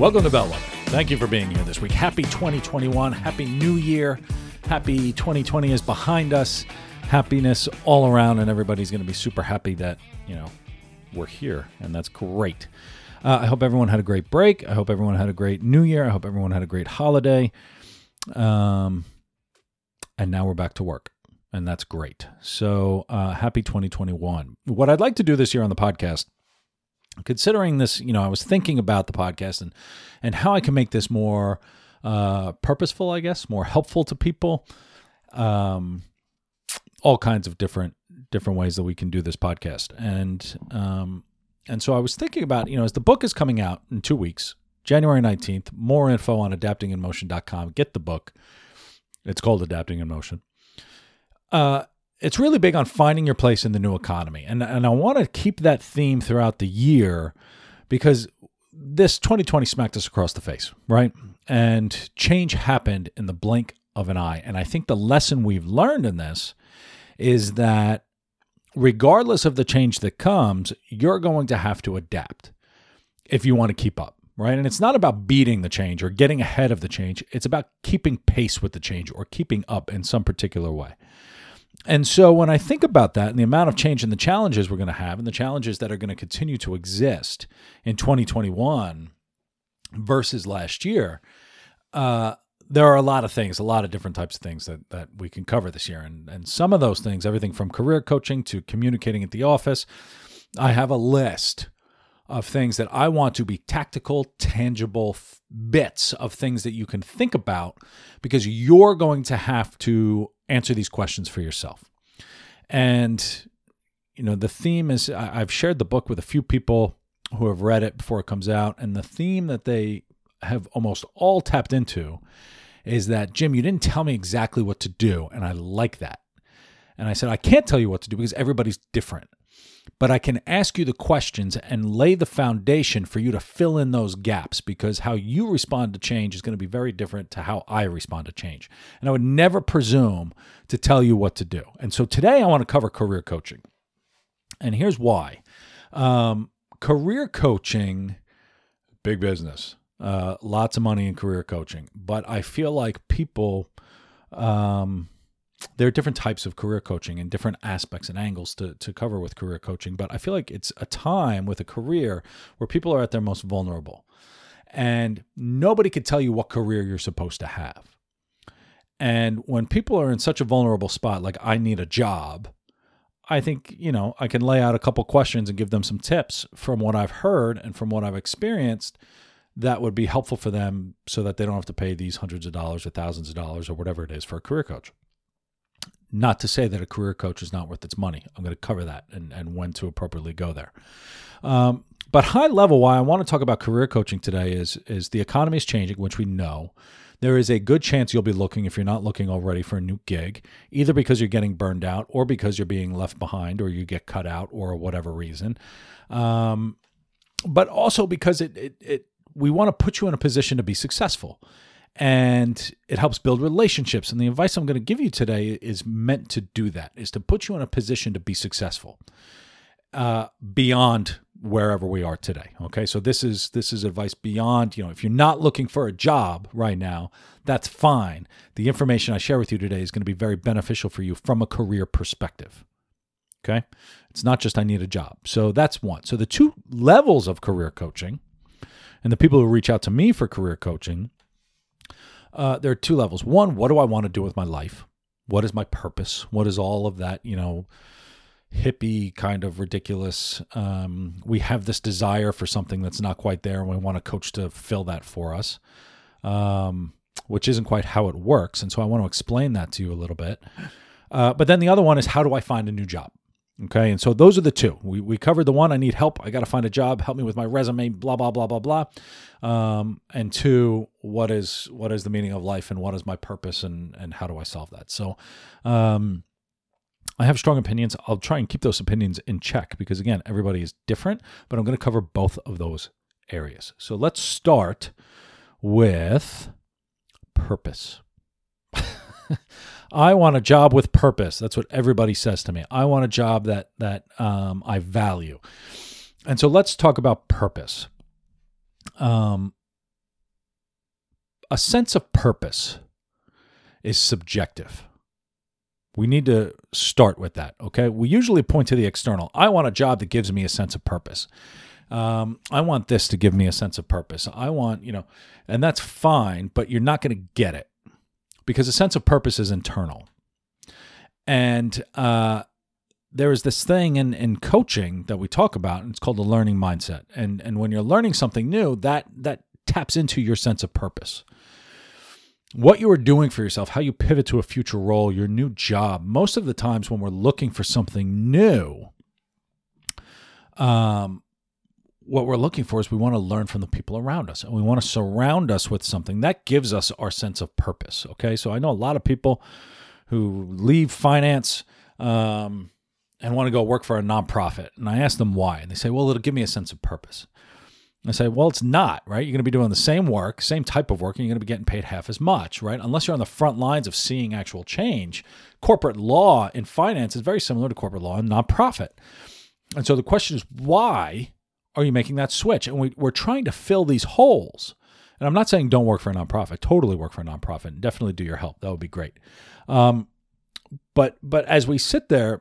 Welcome to Bellwether. Thank you for being here this week. Happy 2021. Happy New Year. Happy 2020 is behind us. Happiness all around, and everybody's going to be super happy that, you know, we're here, and that's great. Uh, I hope everyone had a great break. I hope everyone had a great New Year. I hope everyone had a great holiday. Um, and now we're back to work, and that's great. So, uh, happy 2021. What I'd like to do this year on the podcast considering this, you know, I was thinking about the podcast and and how I can make this more uh, purposeful, I guess, more helpful to people. Um, all kinds of different different ways that we can do this podcast, and um, and so I was thinking about, you know, as the book is coming out in two weeks, January nineteenth. More info on adaptinginmotion.com. Get the book. It's called Adapting in Motion. Uh, it's really big on finding your place in the new economy. And, and I want to keep that theme throughout the year because this 2020 smacked us across the face, right? And change happened in the blink of an eye. And I think the lesson we've learned in this is that regardless of the change that comes, you're going to have to adapt if you want to keep up, right? And it's not about beating the change or getting ahead of the change, it's about keeping pace with the change or keeping up in some particular way. And so when I think about that and the amount of change and the challenges we're going to have and the challenges that are going to continue to exist in 2021 versus last year, uh, there are a lot of things, a lot of different types of things that, that we can cover this year. And, and some of those things, everything from career coaching to communicating at the office, I have a list of things that I want to be tactical, tangible bits of things that you can think about because you're going to have to answer these questions for yourself. And, you know, the theme is I've shared the book with a few people who have read it before it comes out. And the theme that they have almost all tapped into is that, Jim, you didn't tell me exactly what to do. And I like that. And I said, I can't tell you what to do because everybody's different but I can ask you the questions and lay the foundation for you to fill in those gaps because how you respond to change is going to be very different to how I respond to change. And I would never presume to tell you what to do. And so today I want to cover career coaching. And here's why um, career coaching, big business, uh, lots of money in career coaching. But I feel like people, um, there are different types of career coaching and different aspects and angles to, to cover with career coaching. But I feel like it's a time with a career where people are at their most vulnerable. And nobody could tell you what career you're supposed to have. And when people are in such a vulnerable spot, like I need a job, I think, you know, I can lay out a couple questions and give them some tips from what I've heard and from what I've experienced that would be helpful for them so that they don't have to pay these hundreds of dollars or thousands of dollars or whatever it is for a career coach. Not to say that a career coach is not worth its money. I'm going to cover that and, and when to appropriately go there. Um, but high level, why I want to talk about career coaching today is is the economy is changing, which we know. There is a good chance you'll be looking, if you're not looking already, for a new gig, either because you're getting burned out or because you're being left behind or you get cut out or whatever reason. Um, but also because it, it, it we want to put you in a position to be successful and it helps build relationships. And the advice I'm going to give you today is meant to do that, is to put you in a position to be successful uh, beyond wherever we are today. Okay, so this is this is advice beyond. You know, if you're not looking for a job right now, that's fine. The information I share with you today is going to be very beneficial for you from a career perspective. Okay, it's not just I need a job. So that's one. So the two levels of career coaching, and the people who reach out to me for career coaching uh, there are two levels. One, what do I want to do with my life? What is my purpose? What is all of that, you know, hippie kind of ridiculous? Um, we have this desire for something that's not quite there, and we want a coach to fill that for us, um, which isn't quite how it works. And so I want to explain that to you a little bit. Uh, but then the other one is how do I find a new job? Okay. And so those are the two. We, we covered the one I need help. I got to find a job. Help me with my resume, blah, blah, blah, blah, blah. Um, and two, what is what is the meaning of life and what is my purpose and, and how do I solve that? So um, I have strong opinions. I'll try and keep those opinions in check because, again, everybody is different, but I'm going to cover both of those areas. So let's start with purpose. I want a job with purpose. That's what everybody says to me. I want a job that that um, I value. And so let's talk about purpose. Um, a sense of purpose is subjective. We need to start with that. Okay. We usually point to the external. I want a job that gives me a sense of purpose. Um, I want this to give me a sense of purpose. I want, you know, and that's fine, but you're not going to get it because a sense of purpose is internal. And uh, there is this thing in, in coaching that we talk about, and it's called the learning mindset. And and when you're learning something new, that that taps into your sense of purpose. What you are doing for yourself, how you pivot to a future role, your new job. Most of the times when we're looking for something new, um, what we're looking for is we want to learn from the people around us and we want to surround us with something that gives us our sense of purpose. Okay. So I know a lot of people who leave finance um, and want to go work for a nonprofit. And I ask them why. And they say, well, it'll give me a sense of purpose. I say, well, it's not, right? You're going to be doing the same work, same type of work, and you're going to be getting paid half as much, right? Unless you're on the front lines of seeing actual change. Corporate law in finance is very similar to corporate law in nonprofit. And so the question is, why are you making that switch? And we, we're trying to fill these holes. And I'm not saying don't work for a nonprofit. Totally work for a nonprofit. Definitely do your help. That would be great. Um, but but as we sit there,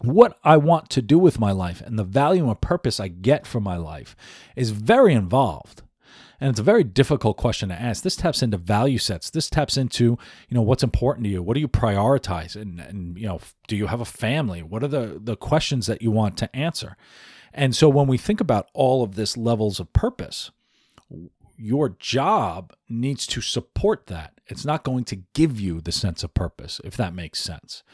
what I want to do with my life and the value and purpose I get from my life is very involved. And it's a very difficult question to ask. This taps into value sets. This taps into, you know, what's important to you. What do you prioritize? And, and you know, do you have a family? What are the, the questions that you want to answer? And so when we think about all of this levels of purpose, your job needs to support that. It's not going to give you the sense of purpose, if that makes sense.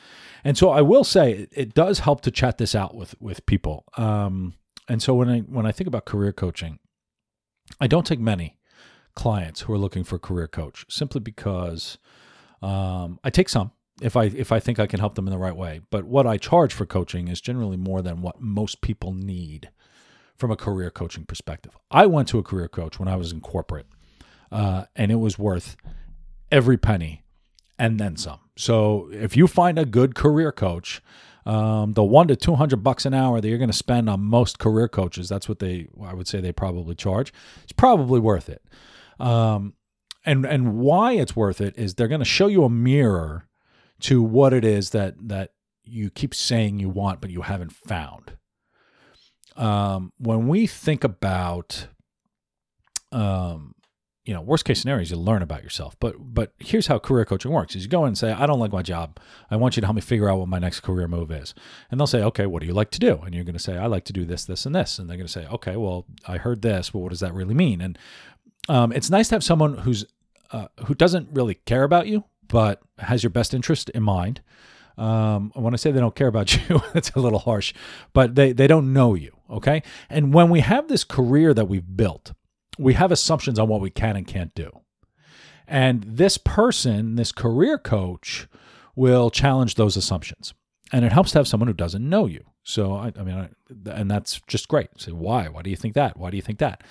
And so I will say it does help to chat this out with with people. Um, and so when I when I think about career coaching, I don't take many clients who are looking for a career coach simply because um, I take some if I if I think I can help them in the right way. But what I charge for coaching is generally more than what most people need from a career coaching perspective. I went to a career coach when I was in corporate, uh, and it was worth every penny and then some. So if you find a good career coach, um, the one to two hundred bucks an hour that you're going to spend on most career coaches, that's what they I would say they probably charge. It's probably worth it. Um, and and why it's worth it is they're going to show you a mirror to what it is that that you keep saying you want but you haven't found. Um, when we think about um, you know, worst case scenarios, you learn about yourself. But but here's how career coaching works: is you go in and say, I don't like my job. I want you to help me figure out what my next career move is. And they'll say, Okay, what do you like to do? And you're going to say, I like to do this, this, and this. And they're going to say, Okay, well, I heard this, but what does that really mean? And um, it's nice to have someone who's uh, who doesn't really care about you, but has your best interest in mind. Um, when I say they don't care about you, that's a little harsh, but they, they don't know you. Okay. And when we have this career that we've built, we have assumptions on what we can and can't do. And this person, this career coach, will challenge those assumptions. And it helps to have someone who doesn't know you. So, I, I mean, I, and that's just great. Say, why? Why do you think that? Why do you think that?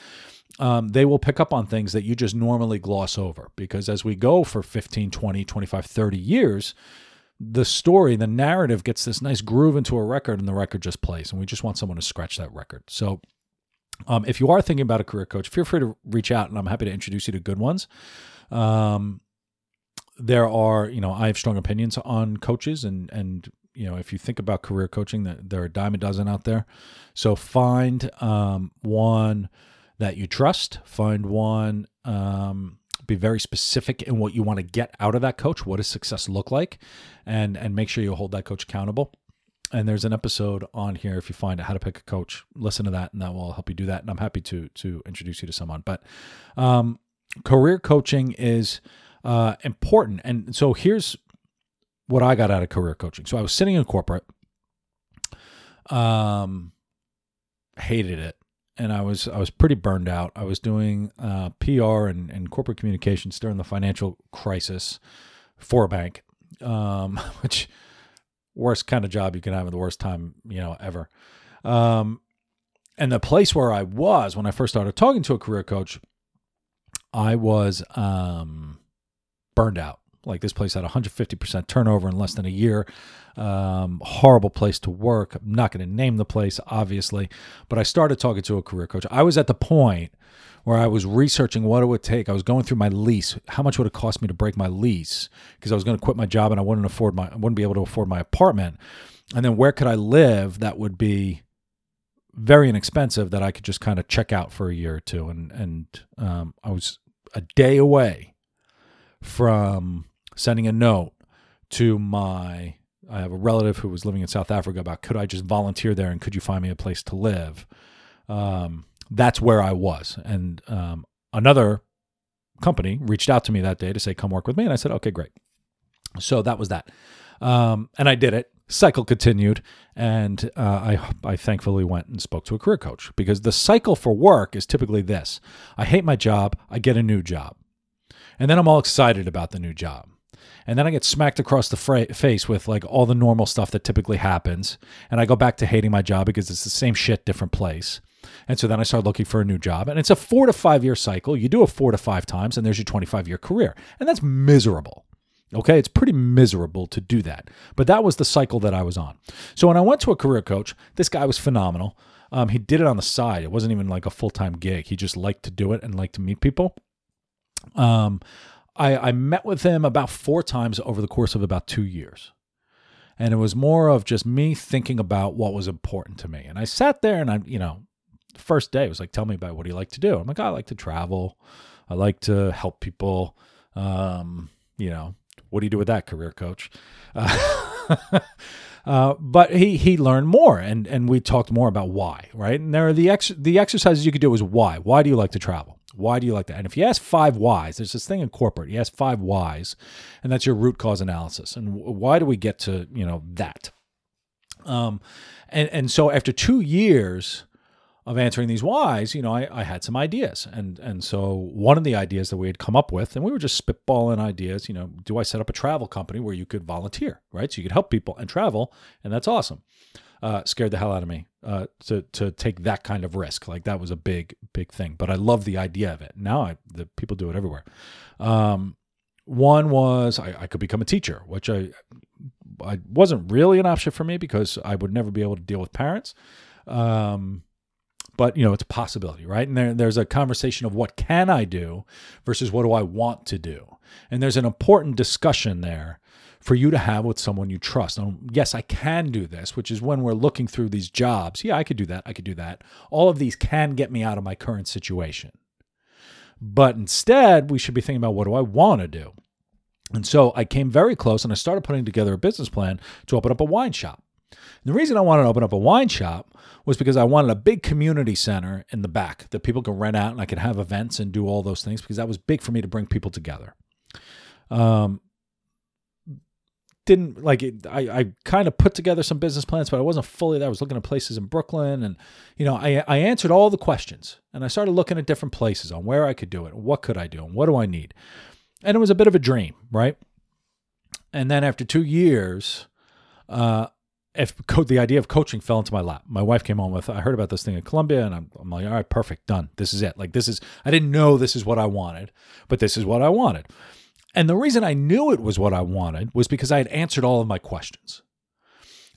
Um, they will pick up on things that you just normally gloss over. Because as we go for 15, 20, 25, 30 years, the story, the narrative gets this nice groove into a record and the record just plays. And we just want someone to scratch that record. So um, if you are thinking about a career coach, feel free to reach out and I'm happy to introduce you to good ones. Um, there are, you know, I have strong opinions on coaches and, and, you know, if you think about career coaching, there are a dime a dozen out there. So find um, one that you trust. Find one, um, be very specific in what you want to get out of that coach. What does success look like? And and make sure you hold that coach accountable. And there's an episode on here if you find out how to pick a coach. Listen to that, and that will help you do that. And I'm happy to to introduce you to someone. But um, career coaching is uh, important. And so here's what I got out of career coaching. So I was sitting in corporate Um, hated it, and I was I was pretty burned out. I was doing uh, PR and, and corporate communications during the financial crisis for a bank, um, which worst kind of job you can have at the worst time you know ever. Um, and the place where I was when I first started talking to a career coach, I was um, burned out. Like this place had 150% turnover in less than a year. Um, horrible place to work. I'm not going to name the place, obviously, but I started talking to a career coach. I was at the point where I was researching what it would take. I was going through my lease. How much would it cost me to break my lease? Because I was going to quit my job and I wouldn't afford my, I wouldn't be able to afford my apartment. And then where could I live that would be very inexpensive that I could just kind of check out for a year or two. And and um, I was a day away from sending a note to my. I have a relative who was living in South Africa about could I just volunteer there and could you find me a place to live? Um, that's where I was, and um, another company reached out to me that day to say come work with me, and I said okay, great. So that was that, um, and I did it. Cycle continued. And uh, I, I thankfully went and spoke to a career coach because the cycle for work is typically this. I hate my job. I get a new job. And then i'm all excited about the new job and then i get smacked across the fra- face with like all the normal stuff that typically happens and i go back to hating my job because it's the same shit different place and so then I start looking for a new job. And it's a four to five year cycle. You do it four to five times, and there's your 25 year career. And that's miserable. Okay, it's pretty miserable to do that. But that was the cycle that I was on. So when I went to a career coach, this guy was phenomenal. Um, he did it on the side. It wasn't even like a full time gig. He just liked to do it and liked to meet people. Um, I, I met with him about four times over the course of about two years. And it was more of just me thinking about what was important to me. And I sat there and I, you know, first day it was like, tell me about what do you like to do? I'm like, I like to travel. I like to help people. Um, you know, what do you do with that career coach? Uh, uh, but he he learned more, and and we talked more about why, right? And there are the ex- the exercises you could do is why. Why do you like to travel? Why do you like that? And if you ask five whys, there's this thing in corporate. You ask five whys, and that's your root cause analysis. And why do we get to you know that? Um, and and so after two years of answering these whys, you know, I, I had some ideas. And and so one of the ideas that we had come up with, and we were just spitballing ideas, you know, do I set up a travel company where you could volunteer, right? So you could help people and travel, and that's awesome. Uh, scared the hell out of me uh, to to take that kind of risk. Like that was a big big thing. But I love the idea of it. Now I, the people do it everywhere. Um, one was I, I could become a teacher, which I I wasn't really an option for me because I would never be able to deal with parents. Um, but you know it's a possibility right and there, there's a conversation of what can i do versus what do i want to do and there's an important discussion there for you to have with someone you trust. And yes i can do this which is when we're looking through these jobs yeah i could do that i could do that. All of these can get me out of my current situation. But instead we should be thinking about what do i want to do? And so i came very close and i started putting together a business plan to open up a wine shop. And the reason I wanted to open up a wine shop was because I wanted a big community center in the back that people could rent out and I could have events and do all those things because that was big for me to bring people together. Um, didn't like it. I, I kind of put together some business plans, but I wasn't fully there. I was looking at places in Brooklyn and, you know, I, I answered all the questions and I started looking at different places on where I could do it. What could I do? And what do I need? And it was a bit of a dream, right? And then after two years, uh, if co- the idea of coaching fell into my lap, my wife came home with, I heard about this thing in Columbia, and I'm, I'm like, all right, perfect, done. This is it. Like, this is, I didn't know this is what I wanted, but this is what I wanted. And the reason I knew it was what I wanted was because I had answered all of my questions.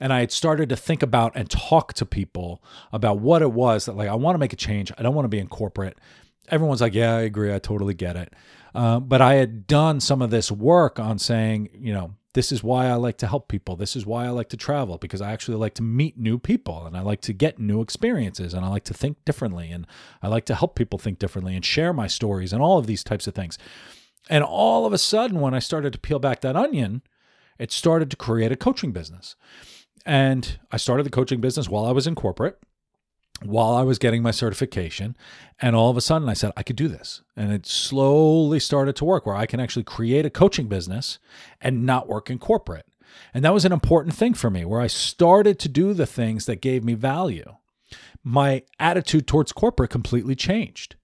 And I had started to think about and talk to people about what it was that, like, I want to make a change. I don't want to be in corporate. Everyone's like, yeah, I agree. I totally get it. Uh, but I had done some of this work on saying, you know, this is why I like to help people. This is why I like to travel because I actually like to meet new people and I like to get new experiences and I like to think differently and I like to help people think differently and share my stories and all of these types of things. And all of a sudden, when I started to peel back that onion, it started to create a coaching business. And I started the coaching business while I was in corporate while I was getting my certification. And all of a sudden, I said, I could do this. And it slowly started to work where I can actually create a coaching business and not work in corporate. And that was an important thing for me where I started to do the things that gave me value. My attitude towards corporate completely changed.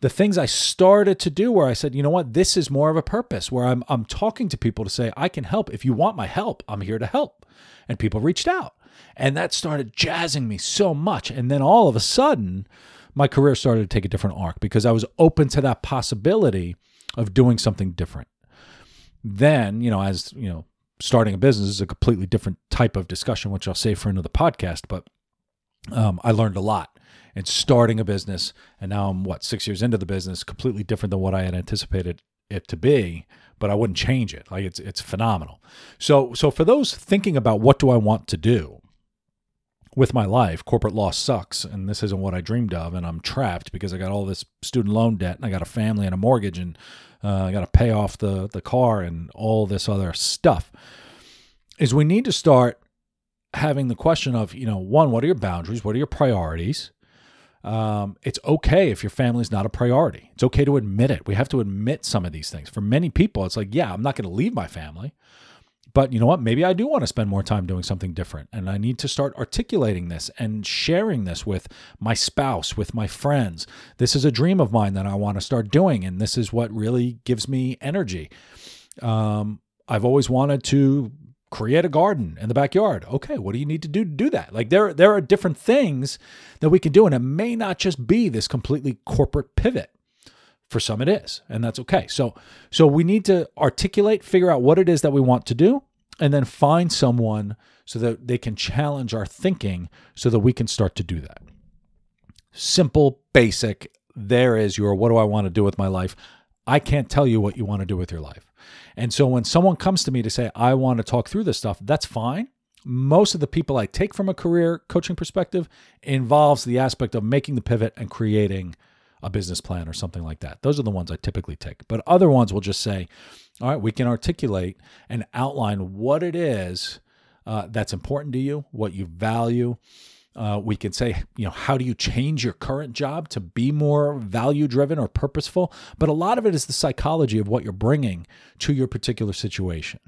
The things I started to do where I said, you know what, this is more of a purpose, where I'm, I'm talking to people to say, I can help. If you want my help, I'm here to help. And people reached out. And that started jazzing me so much. And then all of a sudden, my career started to take a different arc because I was open to that possibility of doing something different. Then, you know, as you know, starting a business is a completely different type of discussion, which I'll save for another podcast. But um, I learned a lot in starting a business, and now I'm what six years into the business, completely different than what I had anticipated it to be. But I wouldn't change it. Like it's it's phenomenal. So so for those thinking about what do I want to do with my life, corporate law sucks, and this isn't what I dreamed of, and I'm trapped because I got all this student loan debt, and I got a family and a mortgage, and uh, I got to pay off the the car and all this other stuff. Is we need to start having the question of you know one, what are your boundaries? What are your priorities? Um, it's okay if your family's not a priority. It's okay to admit it. We have to admit some of these things. For many people, it's like, yeah, I'm not going to leave my family. But you know what? Maybe I do want to spend more time doing something different. And I need to start articulating this and sharing this with my spouse, with my friends. This is a dream of mine that I want to start doing. And this is what really gives me energy. Um, I've always wanted to create a garden in the backyard. Okay, what do you need to do to do that? Like there there are different things that we can do and it may not just be this completely corporate pivot. For some it is, and that's okay. So so we need to articulate, figure out what it is that we want to do and then find someone so that they can challenge our thinking so that we can start to do that. Simple, basic. There is your what do I want to do with my life? I can't tell you what you want to do with your life. And so when someone comes to me to say, I want to talk through this stuff, that's fine. Most of the people I take from a career coaching perspective involves the aspect of making the pivot and creating a business plan or something like that. Those are the ones I typically take. But other ones will just say, all right, we can articulate and outline what it is uh, that's important to you, what you value. Uh, we can say, you know, how do you change your current job to be more value driven or purposeful? But a lot of it is the psychology of what you're bringing to your particular situation.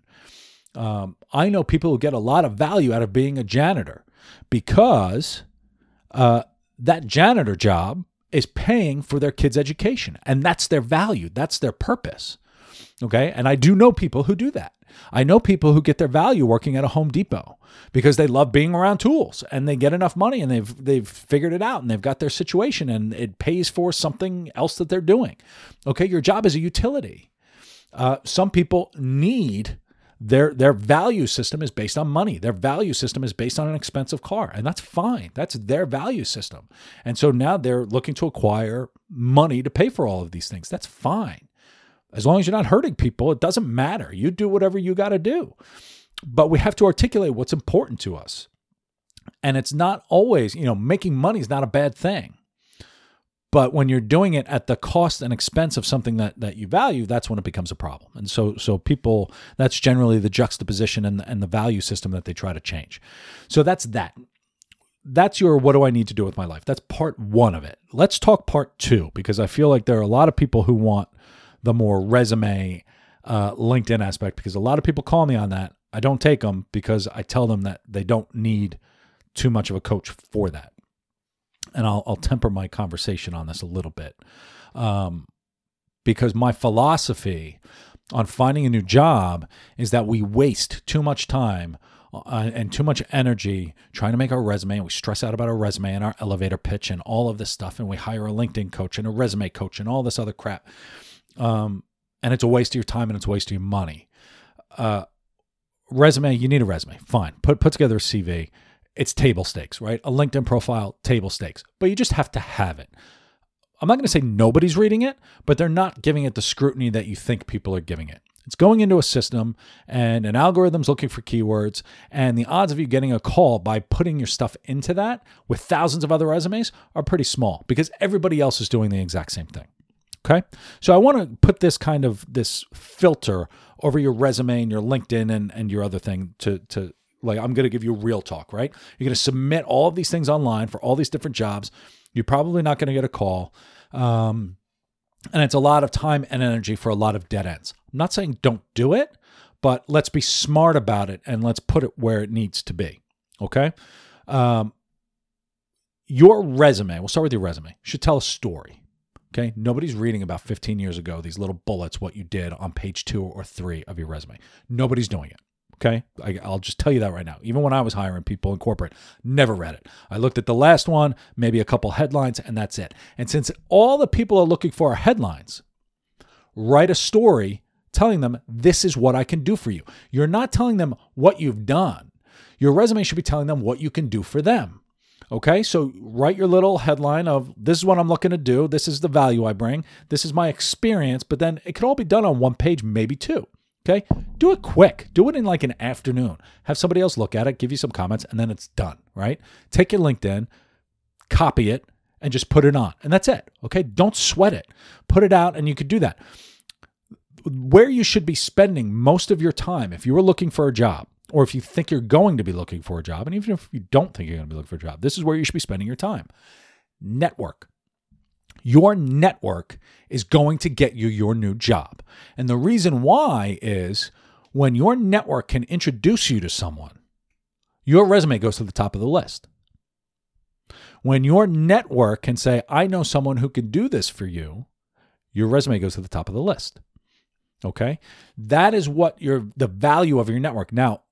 Um, I know people who get a lot of value out of being a janitor because uh, that janitor job is paying for their kids' education. And that's their value, that's their purpose. Okay. And I do know people who do that. I know people who get their value working at a Home Depot because they love being around tools and they get enough money and they've they've figured it out and they've got their situation and it pays for something else that they're doing. Okay, your job is a utility. Uh, some people need their their value system is based on money. Their value system is based on an expensive car, and that's fine. That's their value system. And so now they're looking to acquire money to pay for all of these things. That's fine. As long as you're not hurting people, it doesn't matter. You do whatever you got to do. But we have to articulate what's important to us. And it's not always, you know, making money is not a bad thing. But when you're doing it at the cost and expense of something that, that you value, that's when it becomes a problem. And so so people that's generally the juxtaposition and the, and the value system that they try to change. So that's that. That's your what do I need to do with my life? That's part 1 of it. Let's talk part 2 because I feel like there are a lot of people who want the more resume uh, LinkedIn aspect because a lot of people call me on that. I don't take them because I tell them that they don't need too much of a coach for that. And I'll, I'll temper my conversation on this a little bit. Um, because my philosophy on finding a new job is that we waste too much time uh, and too much energy trying to make our resume and we stress out about our resume and our elevator pitch and all of this stuff and we hire a linkedin coach and a resume coach and all this other crap um, and it's a waste of your time and it's a waste of your money uh, resume you need a resume fine put put together a cv it's table stakes, right? A LinkedIn profile, table stakes, but you just have to have it. I'm not going to say nobody's reading it, but they're not giving it the scrutiny that you think people are giving it. It's going into a system and an algorithm's looking for keywords, and the odds of you getting a call by putting your stuff into that with thousands of other resumes are pretty small because everybody else is doing the exact same thing. Okay. So I want to put this kind of this filter over your resume and your LinkedIn and, and your other thing to, to like I'm going to give you real talk, right? You're going to submit all of these things online for all these different jobs. You're probably not going to get a call. Um, and it's a lot of time and energy for a lot of dead ends. I'm not saying don't do it, but let's be smart about it and let's put it where it needs to be. Okay. Um, your resume, we'll start with your resume, should tell a story. Okay. Nobody's reading about 15 years ago these little bullets, what you did on page two or three of your resume. Nobody's doing it. Okay. I, will just tell you that right now. Even when I was hiring people in corporate, never read it. I looked at the last one, maybe a couple headlines, and that's it. And since all the people are looking for are headlines, write a story telling them, this is what I can do for you. You're not telling them what you've done. Your resume should be telling them what you can do for them. Okay, so write your little headline of this is what I'm looking to do. This is the value I bring. This is my experience. But then it could all be done on one page, maybe two. Okay, do it quick. Do it in like an afternoon. Have somebody else look at it, give you some comments, and then it's done. Right? Take your LinkedIn, copy it, and just put it on. And that's it. Okay, don't sweat it. Put it out, and you could do that. Where you should be spending most of your time if you were looking for a job or if you think you're going to be looking for a job, and even if you don't think you're going to be looking for a job, this is where you should be spending your time. Network. Your network is going to get you your new job. And the reason why is when your network can introduce you to someone, your resume goes to the top of the list. When your network can say, I know someone who can do this for you, your resume goes to the top of the list. Okay? That is what your the value of your network. Now,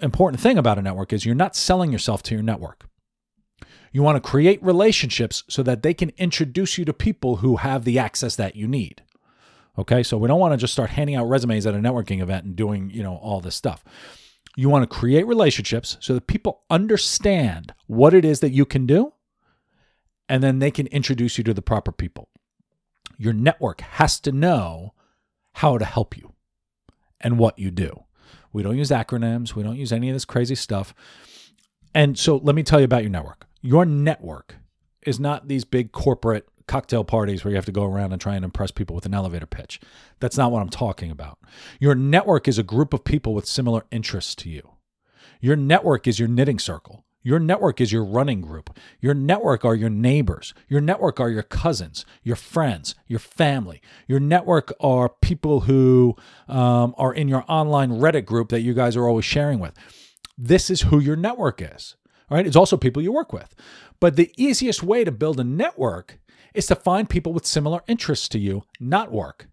important thing about a network is you're not selling yourself to your network. You want to create relationships so that they can introduce you to people who have the access that you need. Okay, so we don't want to just start handing out resumes at a networking event and doing, you know, all this stuff. You want to create relationships so that people understand what it is that you can do, and then they can introduce you to the proper people. Your network has to know how to help you and what you do. We don't use acronyms. We don't use any of this crazy stuff. And so let me tell you about your network. Your network is not these big corporate cocktail parties where you have to go around and try and impress people with an elevator pitch. That's not what I'm talking about. Your network is a group of people with similar interests to you. Your network is your knitting circle. Your network is your running group. Your network are your neighbors. Your network are your cousins, your friends, your family. Your network are people who um, are in your online Reddit group that you guys are always sharing with. This is who your network is. All right. It's also people you work with. But the easiest way to build a network is to find people with similar interests to you, not work.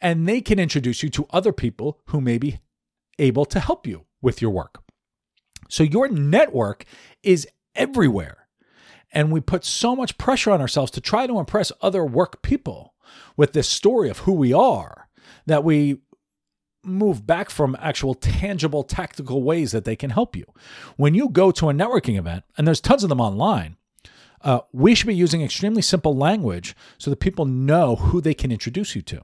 And they can introduce you to other people who may be able to help you with your work. So your network is everywhere. And we put so much pressure on ourselves to try to impress other work people with this story of who we are that we move back from actual tangible tactical ways that they can help you. When you go to a networking event, and there's tons of them online, uh, we should be using extremely simple language so that people know who they can introduce you to.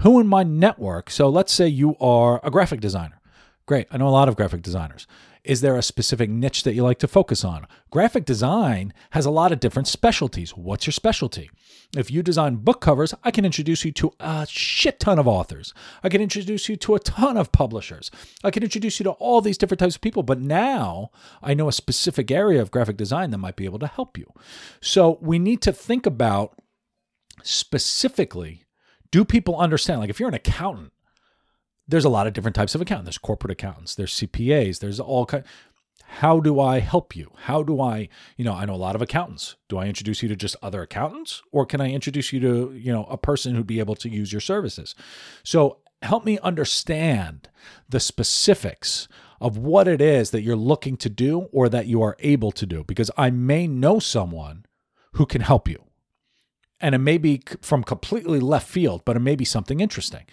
Who in my network, so let's say you are a graphic designer. Great, I know a lot of graphic designers. Is there a specific niche that you like to focus on? Graphic design has a lot of different specialties. What's your specialty? If you design book covers, I can introduce you to a shit ton of authors. I can introduce you to a ton of publishers. I can introduce you to all these different types of people. But now I know a specific area of graphic design that might be able to help you. So we need to think about specifically do people understand? Like if you're an accountant, there's a lot of different types of accountants. There's corporate accountants, there's CPAs, there's all kind. How do I help you? How do I, you know, I know a lot of accountants. Do I introduce you to just other accountants or can I introduce you to, you know, a person who'd be able to use your services? So help me understand the specifics of what it is that you're looking to do or that you are able to do because I may know someone who can help you. And it may be from completely left field, but it may be something interesting.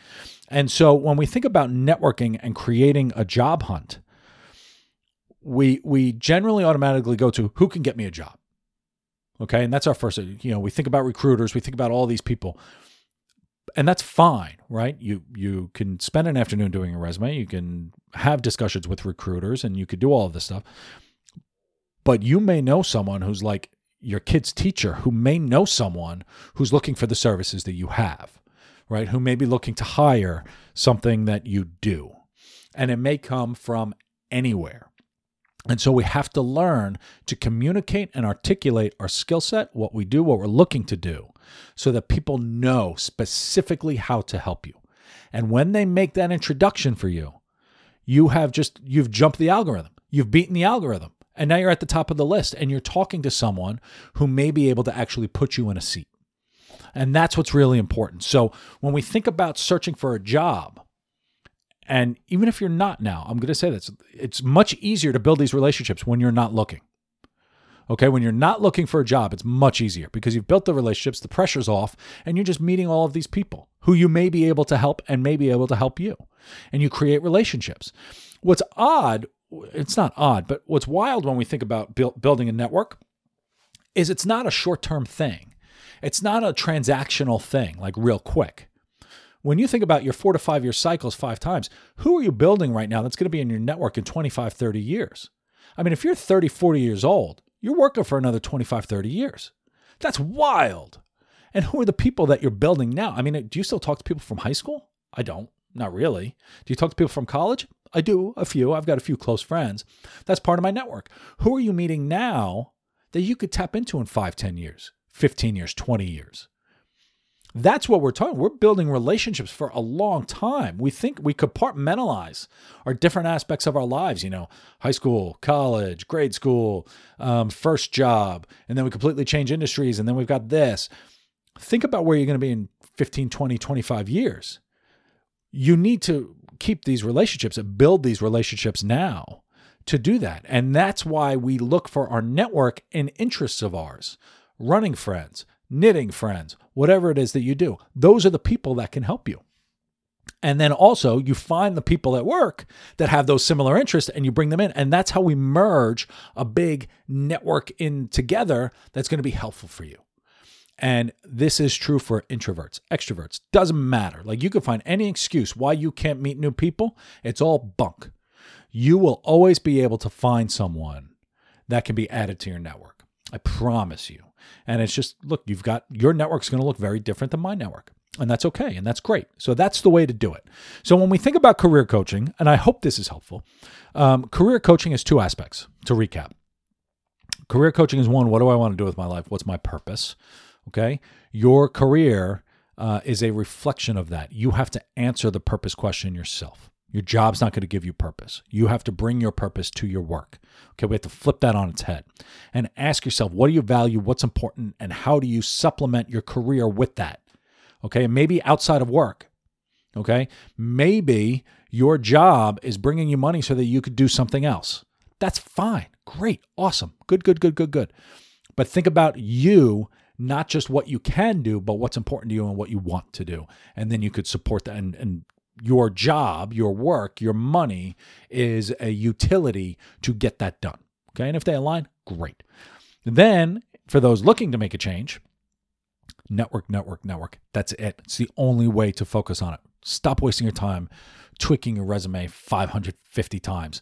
And so when we think about networking and creating a job hunt, we we generally automatically go to who can get me a job. Okay? And that's our first you know, we think about recruiters, we think about all these people. And that's fine, right? You you can spend an afternoon doing a resume, you can have discussions with recruiters and you could do all of this stuff. But you may know someone who's like your kid's teacher who may know someone who's looking for the services that you have right? Who may be looking to hire something that you do. And it may come from anywhere. And so we have to learn to communicate and articulate our skill set, what we do, what we're looking to do, so that people know specifically how to help you. And when they make that introduction for you, you have just you've jumped the algorithm. You've beaten the algorithm. And now you're at the top of the list and you're talking to someone who may be able to actually put you in a seat. And that's what's really important. So when we think about searching for a job, and even if you're not now, I'm going to say this, it's much easier to build these relationships when you're not looking. Okay, when you're not looking for a job, it's much easier because you've built the relationships, the pressure's off, and you're just meeting all of these people who you may be able to help and may be able to help you. And you create relationships. What's odd, it's not odd, but what's wild when we think about building a network is it's not a short term thing. It's not a transactional thing, like real quick. When you think about your four to five year cycles five times, who are you building right now that's going to be in your network in 25, 30 years? I mean, if you're 30, 40 years old, you're working for another 25, 30 years. That's wild. And who are the people that you're building now? I mean, do you still talk to people from high school? I don't. Not really. Do you talk to people from college? I do, a few. I've got a few close friends. That's part of my network. Who are you meeting now that you could tap into in five, ten years, 15 years, 20 years? That's what we're talking. We're building relationships for a long time. We think we compartmentalize our different aspects of our lives, you know, high school, college, grade school, um, first job, and then we completely change industries, and then we've got this. Think about where you're going to be in 15, 20, 25 years. You need to keep these relationships and build these relationships now to do that. And that's why we look for our network and interests of ours running friends, knitting friends, whatever it is that you do. Those are the people that can help you. And then also, you find the people at work that have those similar interests and you bring them in. And that's how we merge a big network in together that's going to be helpful for you. And this is true for introverts, extroverts, doesn't matter. Like you can find any excuse why you can't meet new people, it's all bunk. You will always be able to find someone that can be added to your network. I promise you. And it's just, look, you've got your network's going to look very different than my network. And that's okay. And that's great. So that's the way to do it. So when we think about career coaching, and I hope this is helpful, um, career coaching has two aspects to recap. Career coaching is one, what do I want to do with my life? What's my purpose? Okay. Your career uh, is a reflection of that. You have to answer the purpose question yourself. Your job's not going to give you purpose. You have to bring your purpose to your work. Okay, we have to flip that on its head and ask yourself what do you value, what's important, and how do you supplement your career with that? Okay, and maybe outside of work. Okay, maybe your job is bringing you money so that you could do something else. That's fine. Great. Awesome. Good, good, good, good, good. But think about you not just what you can do, but what's important to you and what you want to do. And then you could support that and, and your job, your work, your money is a utility to get that done. Okay. And if they align, great. Then for those looking to make a change, network, network, network. That's it. It's the only way to focus on it. Stop wasting your time tweaking your resume 550 times.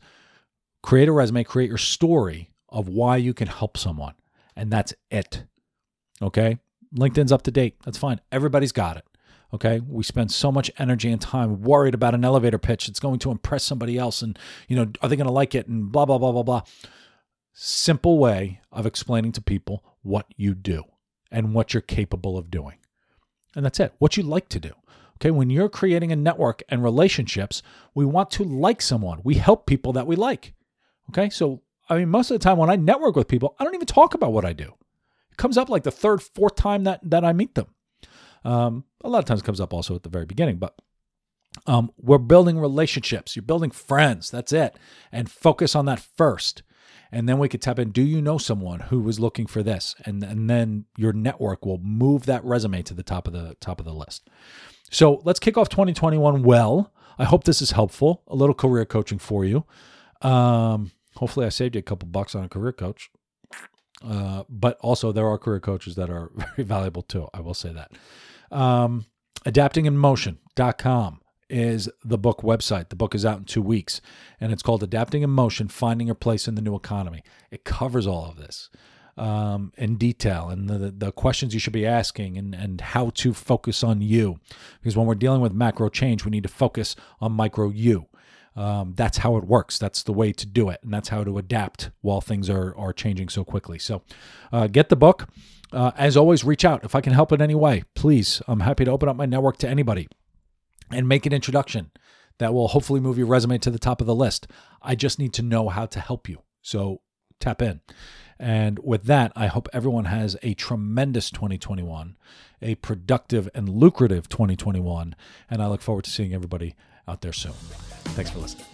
Create a resume, create your story of why you can help someone. And that's it. Okay. LinkedIn's up to date. That's fine. Everybody's got it. Okay. We spend so much energy and time worried about an elevator pitch. It's going to impress somebody else. And, you know, are they going to like it? And blah, blah, blah, blah, blah. Simple way of explaining to people what you do and what you're capable of doing. And that's it. What you like to do. Okay. When you're creating a network and relationships, we want to like someone. We help people that we like. Okay. So, I mean, most of the time when I network with people, I don't even talk about what I do. It comes up like the third, fourth time that, that I meet them. Um, a lot of times comes up also at the very beginning, but um, we're building relationships. You're building friends. That's it. And focus on that first. And then we could tap in. Do you know someone who was looking for this? And and then your network will move that resume to the top of the top of the list. So let's kick off 2021 well. I hope this is helpful. A little career coaching for you. Um, hopefully, I saved you a couple bucks on a career coach. Uh, but also, there are career coaches that are very valuable too. I will say that. Um, adaptinginmotion.com is the book website. The book is out in two weeks, and it's called Adapting in Motion Finding Your Place in the New Economy. It covers all of this um, in detail and the, the questions you should be asking and, and how to focus on you. Because when we're dealing with macro change, we need to focus on micro you. Um, that's how it works. That's the way to do it, and that's how to adapt while things are are changing so quickly. So, uh, get the book. Uh, as always, reach out if I can help in any way. Please, I'm happy to open up my network to anybody and make an introduction. that will hopefully move your resume to the top of the list. I just need to know how to help you. So tap in. And with that, I hope everyone has a tremendous 2021, a productive and lucrative 2021. And I look forward to seeing everybody out there soon. Thanks for listening.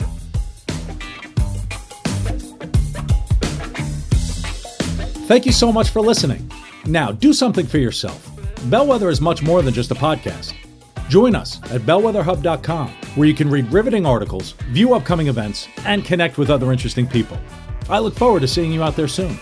Thank you so much for listening. Now, do something for yourself. Bellwether is much more than just a podcast. Join us at bellwetherhub.com, where you can read riveting articles, view upcoming events, and connect with other interesting people. I look forward to seeing you out there soon.